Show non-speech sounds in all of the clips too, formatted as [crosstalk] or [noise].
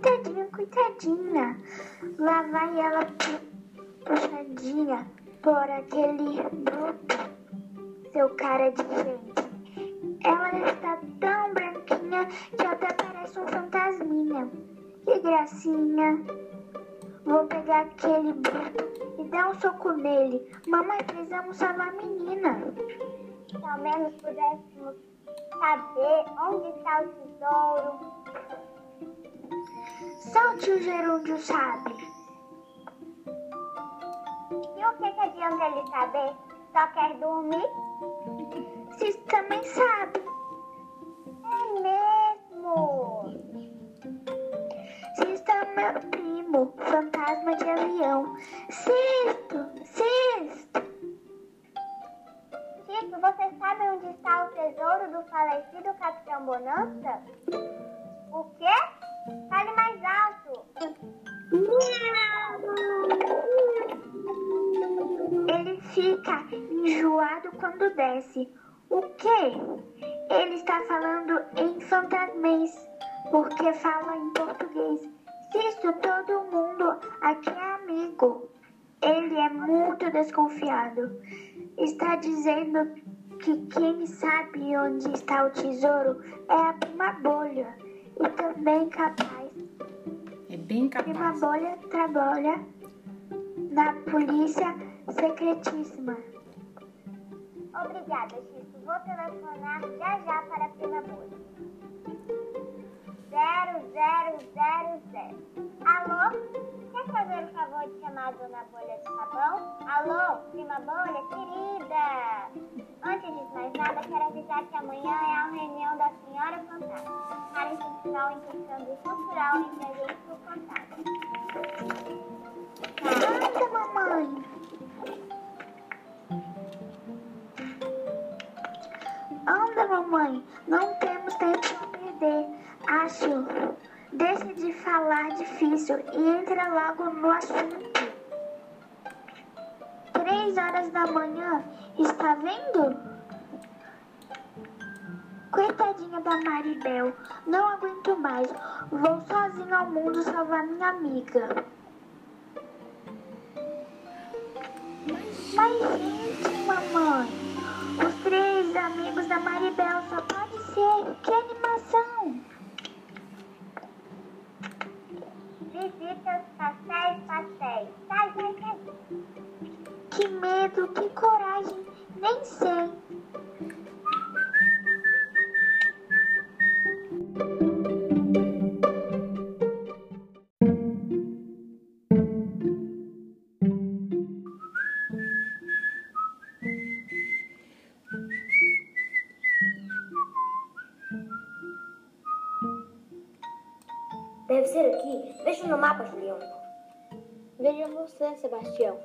coitadinha, coitadinha. Lá vai ela puxadinha por aquele bruto, seu cara de gente. Ela está tão branquinha que até parece um fantasminha. Que gracinha. Vou pegar aquele bruto e dar um soco nele. Mamãe, precisamos salvar a menina. Se ao menos pudéssemos saber onde está o tesouro. Só o tio Gerúndio sabe. E o que, que adianta ele saber? Só quer dormir? [laughs] Vocês também sabem. Desce. O quê? Ele está falando em fantasmês, porque fala em português. Cisto, todo mundo aqui é amigo. Ele é muito desconfiado. Está dizendo que quem sabe onde está o tesouro é a prima bolha. E também capaz. É bem Prima capaz. bolha trabalha na polícia secretíssima. Obrigada, Chico. Vou telefonar já já para a prima bolha. Zero, zero, zero, zero. Alô? Quer fazer o favor de chamar a dona Bolha de Sabão? Alô, prima Bolha, querida. Antes de mais nada, quero avisar que amanhã é a reunião da senhora fantasma para incentivar o intercâmbio cultural entre a gente e o fantasma. Anda, mamãe. Mamãe. Não temos tempo a perder. Acho. Deixe de falar difícil e entra logo no assunto. Três horas da manhã, está vendo? Coitadinha da Maribel, não aguento mais. Vou sozinha ao mundo salvar minha amiga. Da Maribel só pode ser. Que animação! Visitas, pastéis, pastéis. Sai, sai, sai. Que medo, que coragem, nem sei. Sebastião.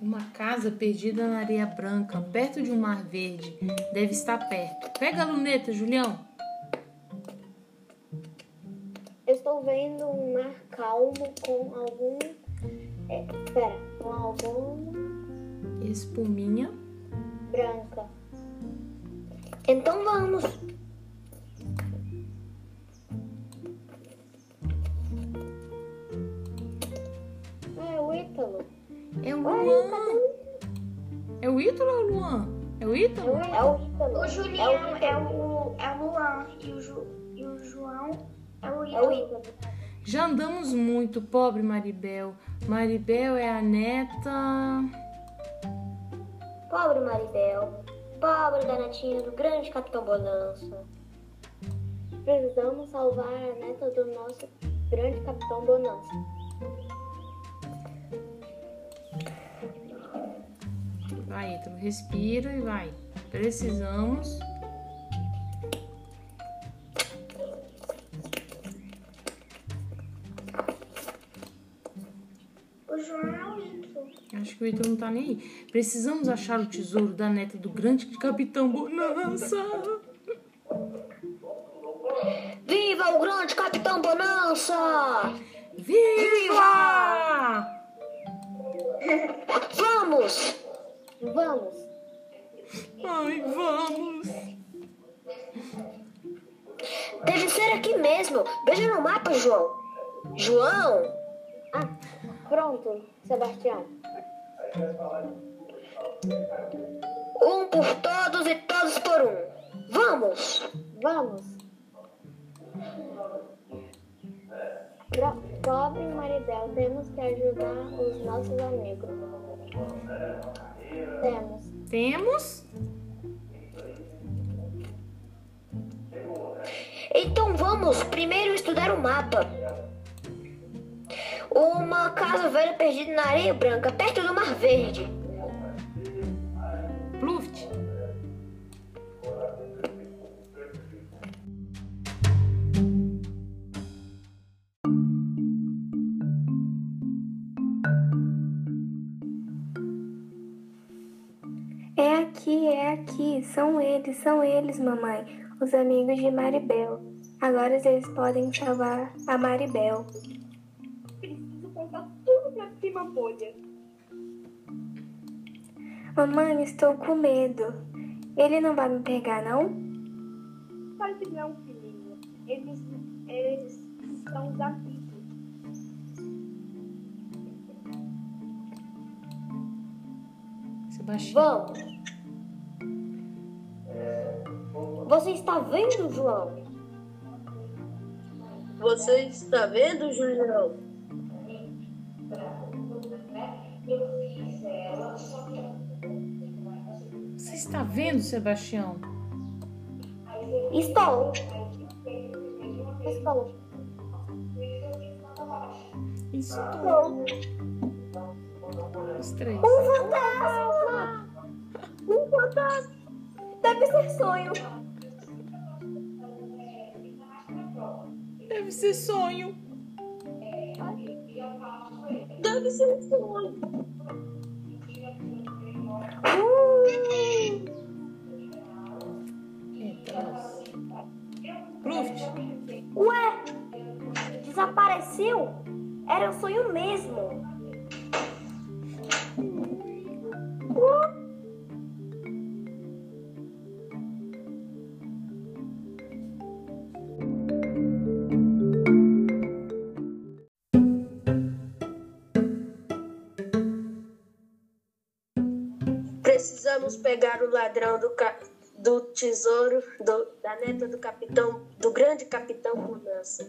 Uma casa perdida na areia branca, perto de um mar verde. Deve estar perto. Pega a luneta, Julião. Eu estou vendo um mar calmo com algum. É, pera, com alguma Espuminha. branca. Então vamos. Ah, é o Ítalo. É o Luan. É o Ítalo ou é o Luan? É o Ítalo? É o Ítalo. O Julião É é o é o Luan e o, Ju, e o João é o É o Ítalo. Ítalo. Já andamos muito, pobre Maribel. Maribel é a neta. Pobre Maribel. Pobre da do grande Capitão Bonança. Precisamos salvar a neta do nosso grande Capitão Bonança. Vai, Ítalo, respira e vai. Precisamos. O não tá nem aí. Precisamos achar o tesouro da neta do grande Capitão Bonança. Viva o grande Capitão Bonança! Viva! Vamos! Vamos! Ai, vamos. Deve ser aqui mesmo. Veja no mapa, João. João! Ah, pronto, Sebastião. Um por todos e todos por um. Vamos! Vamos! Pro- Pobre Maribel, temos que ajudar os nossos amigos. Temos. Temos? Então vamos primeiro estudar o mapa. Uma casa velha perdida na areia branca, perto do Mar Verde. Pluft. É aqui, é aqui. São eles, são eles, mamãe. Os amigos de Maribel. Agora eles podem salvar a Maribel. Mamãe, estou com medo. Ele não vai me pegar, não? Claro que não, filhinho. Eles, eles são os amigos. Sebastião. Vamos. Você está vendo, João? Você está vendo, Julião? Está vendo, Sebastião? Estou. Estou. Estou. Os três. Um fantasma! Um fantasma! Deve ser sonho. Deve ser sonho. Deve ser sonho. Pluft. Ué! Desapareceu? Era um sonho mesmo. Ladrão do, ca- do tesouro do- da neta do capitão, do grande capitão Bonança.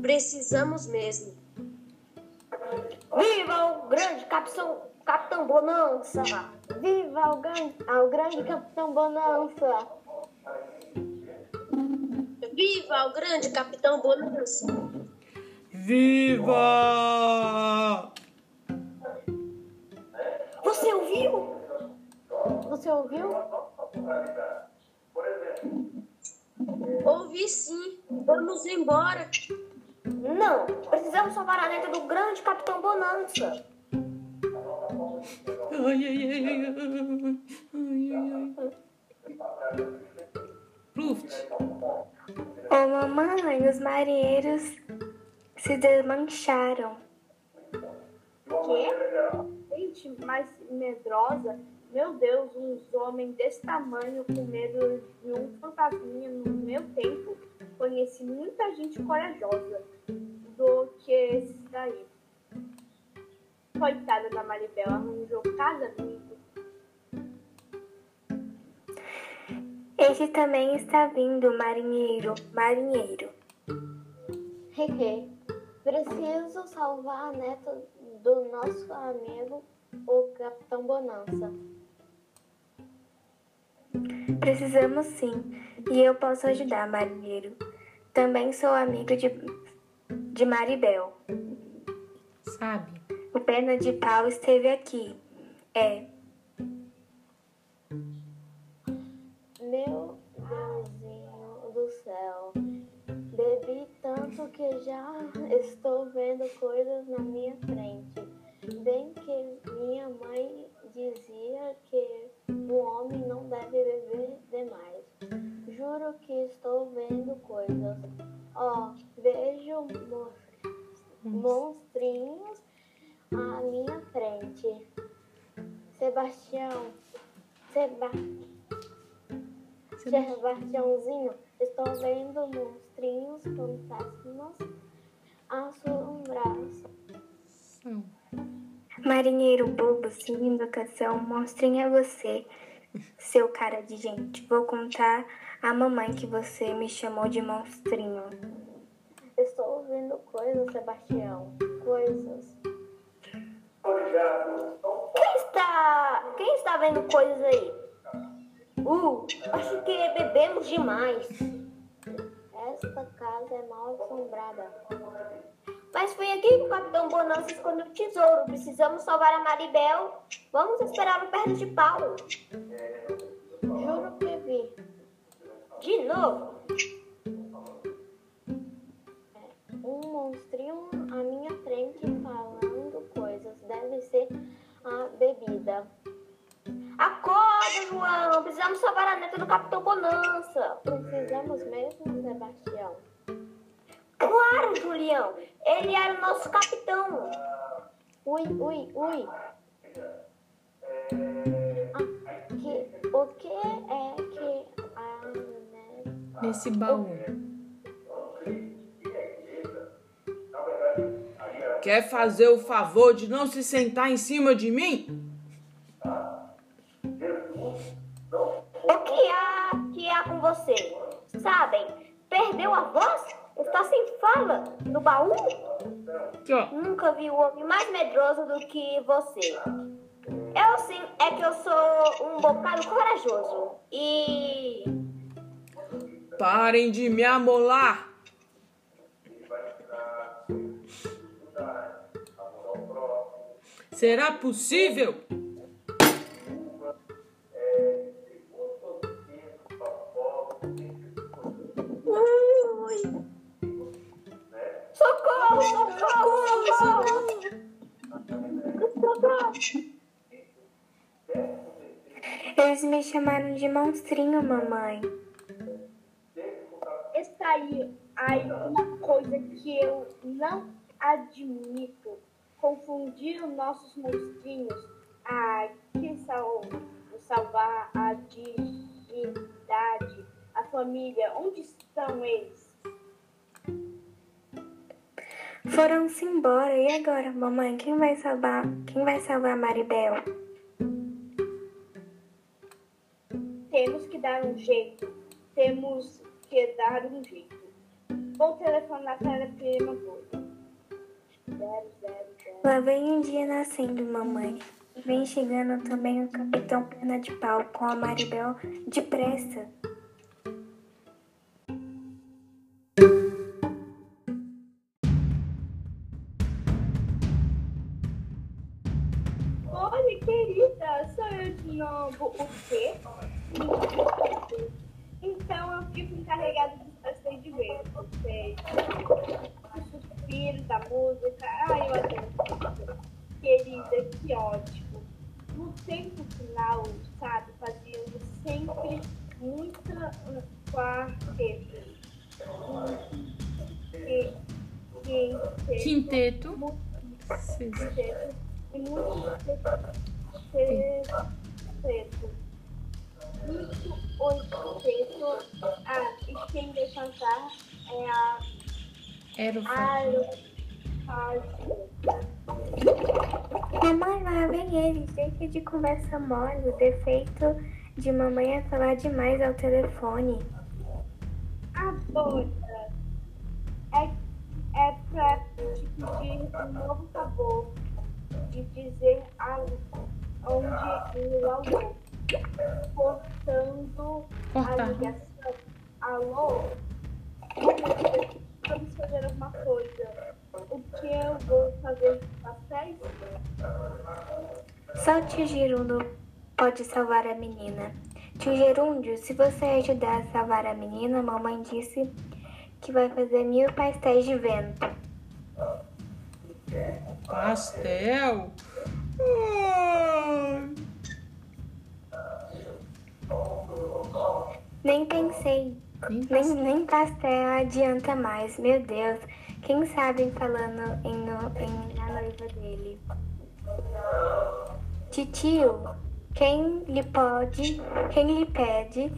Precisamos mesmo. Viva o grande capitão, capitão Bonança! Viva o grande, o grande capitão Bonança! Viva o grande capitão Bonança! Viva! Você ouviu? Você ouviu? Ouvi sim. Vamos embora. Não, precisamos salvar a neta do grande capitão Bonança. Ai, ai, ai, ai, ai, ai, ai. Pluft. Ô, mamãe, os marinheiros se desmancharam. Quê? Gente, mais medrosa. Meu Deus, uns homens desse tamanho com medo de um fantasminha no meu tempo. Conheci muita gente corajosa do que esses daí. Coitada da Maribel, arranjou cada amigo. Esse também está vindo, marinheiro, marinheiro. Hehe. Preciso salvar a neta do nosso amigo, o Capitão Bonança. Precisamos sim, e eu posso ajudar, marinheiro. Também sou amigo de, de Maribel. Sabe? O perna de pau esteve aqui. É, Meu Deusinho do céu, bebi tanto que já estou Sebastiãozinho, estou vendo monstrinhos fantasmas assombrados. São. Marinheiro bobo, sem invocação, monstrinho é você, seu cara de gente. Vou contar à mamãe que você me chamou de monstrinho. Estou vendo coisas, Sebastião. Coisas. Quem está, quem está vendo coisas aí? Uh, acho que bebemos demais. Esta casa é mal assombrada. Mas foi aqui que o Capitão Bonança escondeu o tesouro. Precisamos salvar a Maribel. Vamos esperá-lo perto de Paulo. Juro que vi. De novo. Um monstrinho à minha frente falando coisas. Deve ser a bebida. Acorda, João. Precisamos salvar a neta do Capitão Bonança. Precisamos mesmo, Sebastião. Claro, Julião. Ele era o nosso capitão. Ui, ui, ui. Ah, que, o que é que a neta... Nesse baú. Quer fazer o favor de não se sentar em cima de mim? Você? Sabem, perdeu a voz? Está sem fala no baú? Nunca vi um homem mais medroso do que você. Eu sim, é que eu sou um bocado corajoso. E. Parem de me amolar! Será possível? Eles me chamaram de monstrinho, mamãe. Está aí, aí uma coisa que eu não admito. Confundir os nossos monstrinhos. Ah, que sal, salvar a dignidade, a família. Onde estão eles? Foram-se embora. E agora, mamãe? Quem vai salvar? Quem vai salvar a Maribel? Temos que dar um jeito. Temos que dar um jeito. Vou telefonar para a prima. Lá vem um dia nascendo, mamãe. Vem chegando também o capitão Perna de Pau com a Maribel depressa. Querida, sou eu de novo. O quê? Então eu fico encarregada dos passeios de ver. Sei. O suspiro da música. Ai, eu adoro. Querida, que ótimo. No tempo final, sabe, fazíamos sempre muita um. Um, que, que, Quinteto. Sexto. cedo e muito Muito oito Ah, e quem vai cantar é a Era o. Mamãe, lá vem eles. Deixa de conversa mole. O defeito de mamãe é falar demais ao telefone. A Bota. É, é pra te pedir um novo favor de dizer a, onde o alô. Cortando a Cortar. ligação. Alô? Vamos fazer alguma coisa. O que eu vou fazer com pastéis? Só o tio Gerundo pode salvar a menina. Tio Gerúndio, se você ajudar a salvar a menina, mamãe disse que vai fazer mil pastéis de vento. Pastel? Nem pensei. Nem Nem, nem pastel adianta mais. Meu Deus, Quem sabe falando em, no, em na noiva dele. Titio, quem lhe pode, quem lhe pede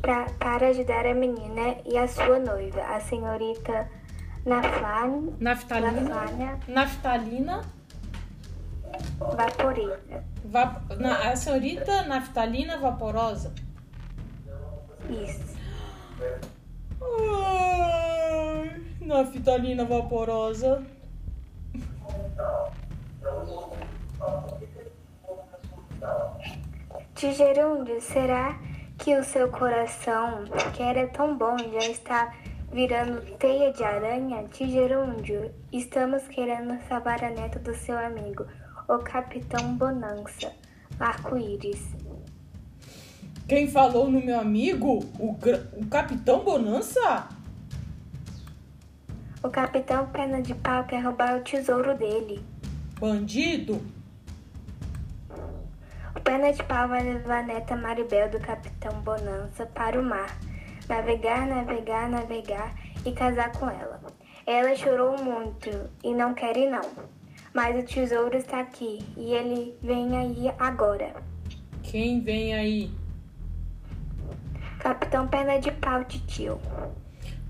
pra, para ajudar a menina e a sua noiva, a senhorita Naflane, Naftalina. Naflânia Naftalina. Vaporita. Va na, a senhorita Naftalina Vaporosa. Isso. Ai, naftalina vaporosa. Tio Gerúndio, será que o seu coração, que era tão bom, já está virando teia de aranha? Tio Gerúndio, estamos querendo salvar a neta do seu amigo, o Capitão Bonança, arco-íris. Quem falou no meu amigo? O, o Capitão Bonança? O Capitão Perna de Pau quer roubar o tesouro dele. Bandido? O Perna de Pau vai levar a neta Maribel do Capitão Bonança para o mar. Navegar, navegar, navegar e casar com ela. Ela chorou muito e não quer ir não. Mas o tesouro está aqui e ele vem aí agora. Quem vem aí? Capitão Perna de Pau, titio.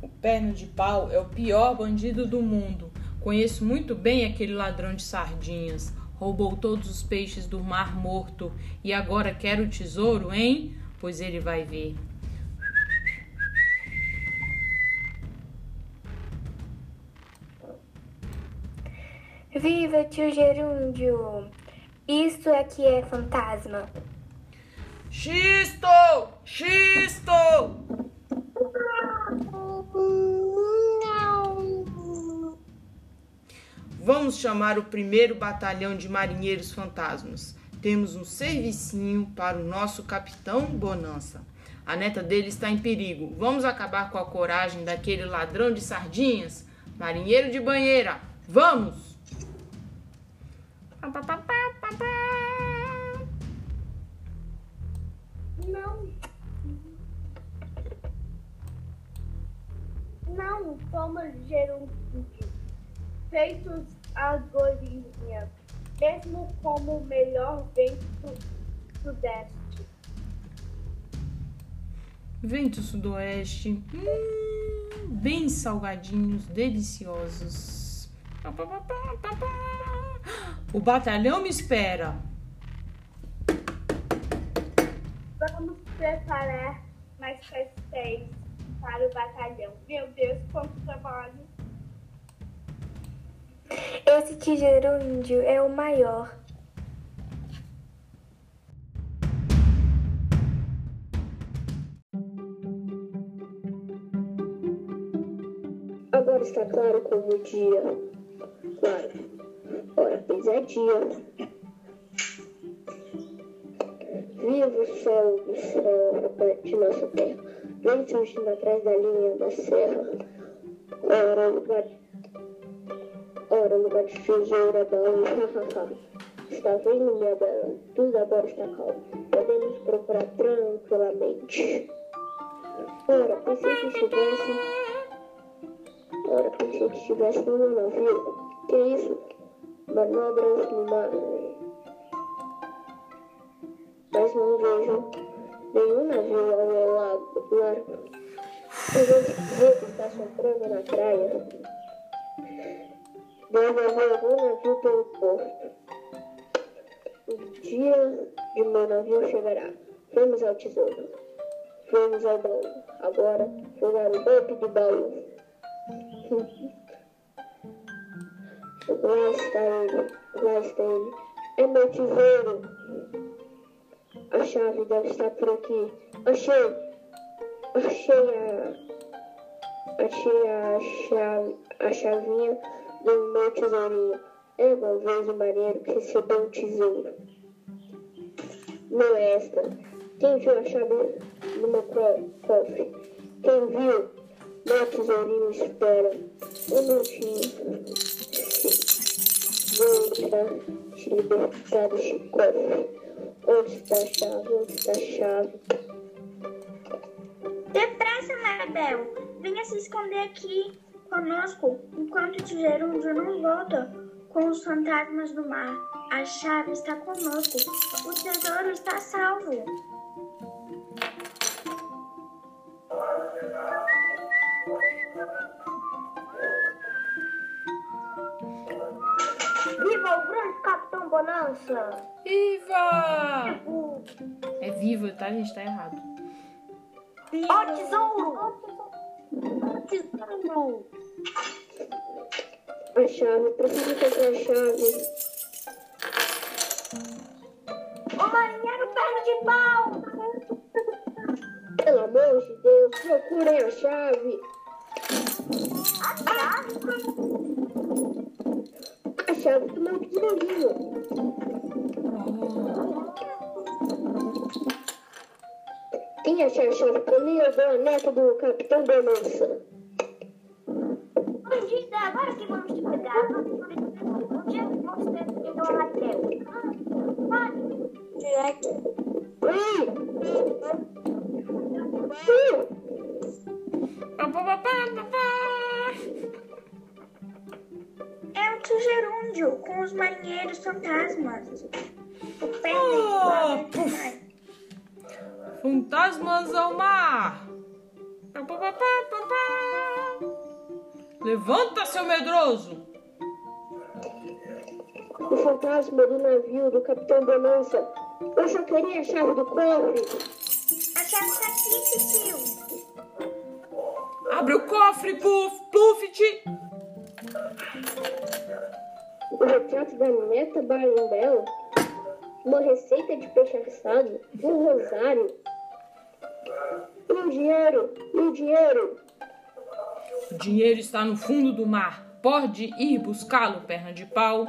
O perna de pau é o pior bandido do mundo. Conheço muito bem aquele ladrão de sardinhas. Roubou todos os peixes do mar morto e agora quer o tesouro, hein? Pois ele vai ver. Viva, tio Gerúndio! Isso é que é fantasma. Xisto! Xisto! Vamos chamar o primeiro batalhão de marinheiros fantasmas. Temos um servicinho para o nosso capitão Bonança. A neta dele está em perigo. Vamos acabar com a coragem daquele ladrão de sardinhas? Marinheiro de banheira, vamos! Não. Não, toma gerúndio. Feitos as golinhas, mesmo como o melhor vento sudeste. Vento sudoeste. Hum, bem salgadinhos, deliciosos. O batalhão me espera. Vamos preparar mais pastéis para o batalhão. Meu Deus, quanto trabalho! Esse tio Gerúndio é o maior. Agora está claro como o dia. Claro. Ora, é dia. Viva o sol do céu de nossa terra. Vem surgindo atrás da linha da serra. Ora, lugar. Ora, lugar de tesoura baú. [laughs] Está vendo, minha bela? Tudo agora está calmo. Podemos procurar tranquilamente. Ora, pensei que estivesse. Ora, pensei que estivesse meu navio. Que isso? Manobras no mar. Mas não vejo nenhum navio ao meu lado. largo. O vento está soprando na praia. Deve haver algum navio pelo porto. O dia de meu navio chegará. Vamos ao tesouro. Vamos ao baú. Agora, jogar o golpe do baú. [laughs] Lá ele, lá ele. É meu tesouro. A chave deve estar por aqui. Achei. Achei a. Achei a chave, a chavinha do meu tesourinho. É uma vez o marinheiro que recebeu um tesouro. Não é esta. Quem viu a chave no meu cofre? Quem viu? Meu tesourinho espera. Eu não te libertar deste cofre. Onde está a chave? Onde está a chave? Depressa, Maribel. Venha se esconder aqui. conosco enquanto o gerúndio não volta com os fantasmas do mar. A chave está conosco. O tesouro está salvo. Bonança! Viva! É viva, tá, gente? Tá errado. Ó tesouro! Ó tesouro! A chave, preciso a chave. Ô marinheiro perna de pau! Pelo amor de Deus, procurem a chave. A chave? A chave do meu tesourinho. Quem achar a chave pra mim, eu dou a neta do Capitão Bonança. Bandida, agora que vamos te pegar, onde é que você tem o Raquel? Pode? Direto. Oi! Com os marinheiros fantasmas. O pé Oh, puf. Fantasmas ao mar! Pá, pá, pá. Levanta, seu medroso! O fantasma do navio do Capitão Bonança. Eu só queria a chave do cofre. A chave está aqui, tio. Abre o cofre, Puff, Pluffit! O retrato da neta Barimbel. Uma receita de peixe assado. Um rosário. O dinheiro? O dinheiro? O dinheiro está no fundo do mar. Pode ir buscá-lo, perna de pau.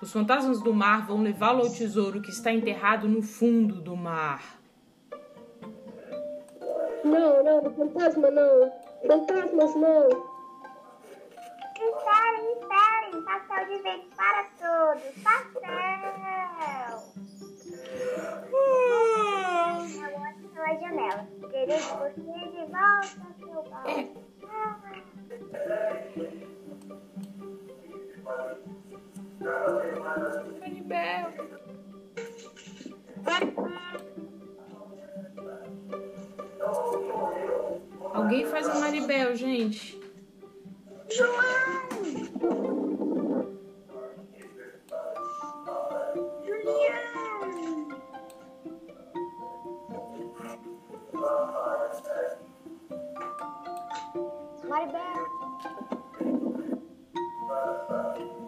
Os fantasmas do mar vão levá-lo ao tesouro que está enterrado no fundo do mar. Não, não, fantasma não. Fantasmas não. Pastel de vez para todos. Pastel. Eu ando pela janela. Querer você de volta ao seu. Maribel. Alguém faz a Maribel, gente. Julião. Maribel! Pluft.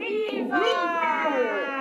Bonança! Viva!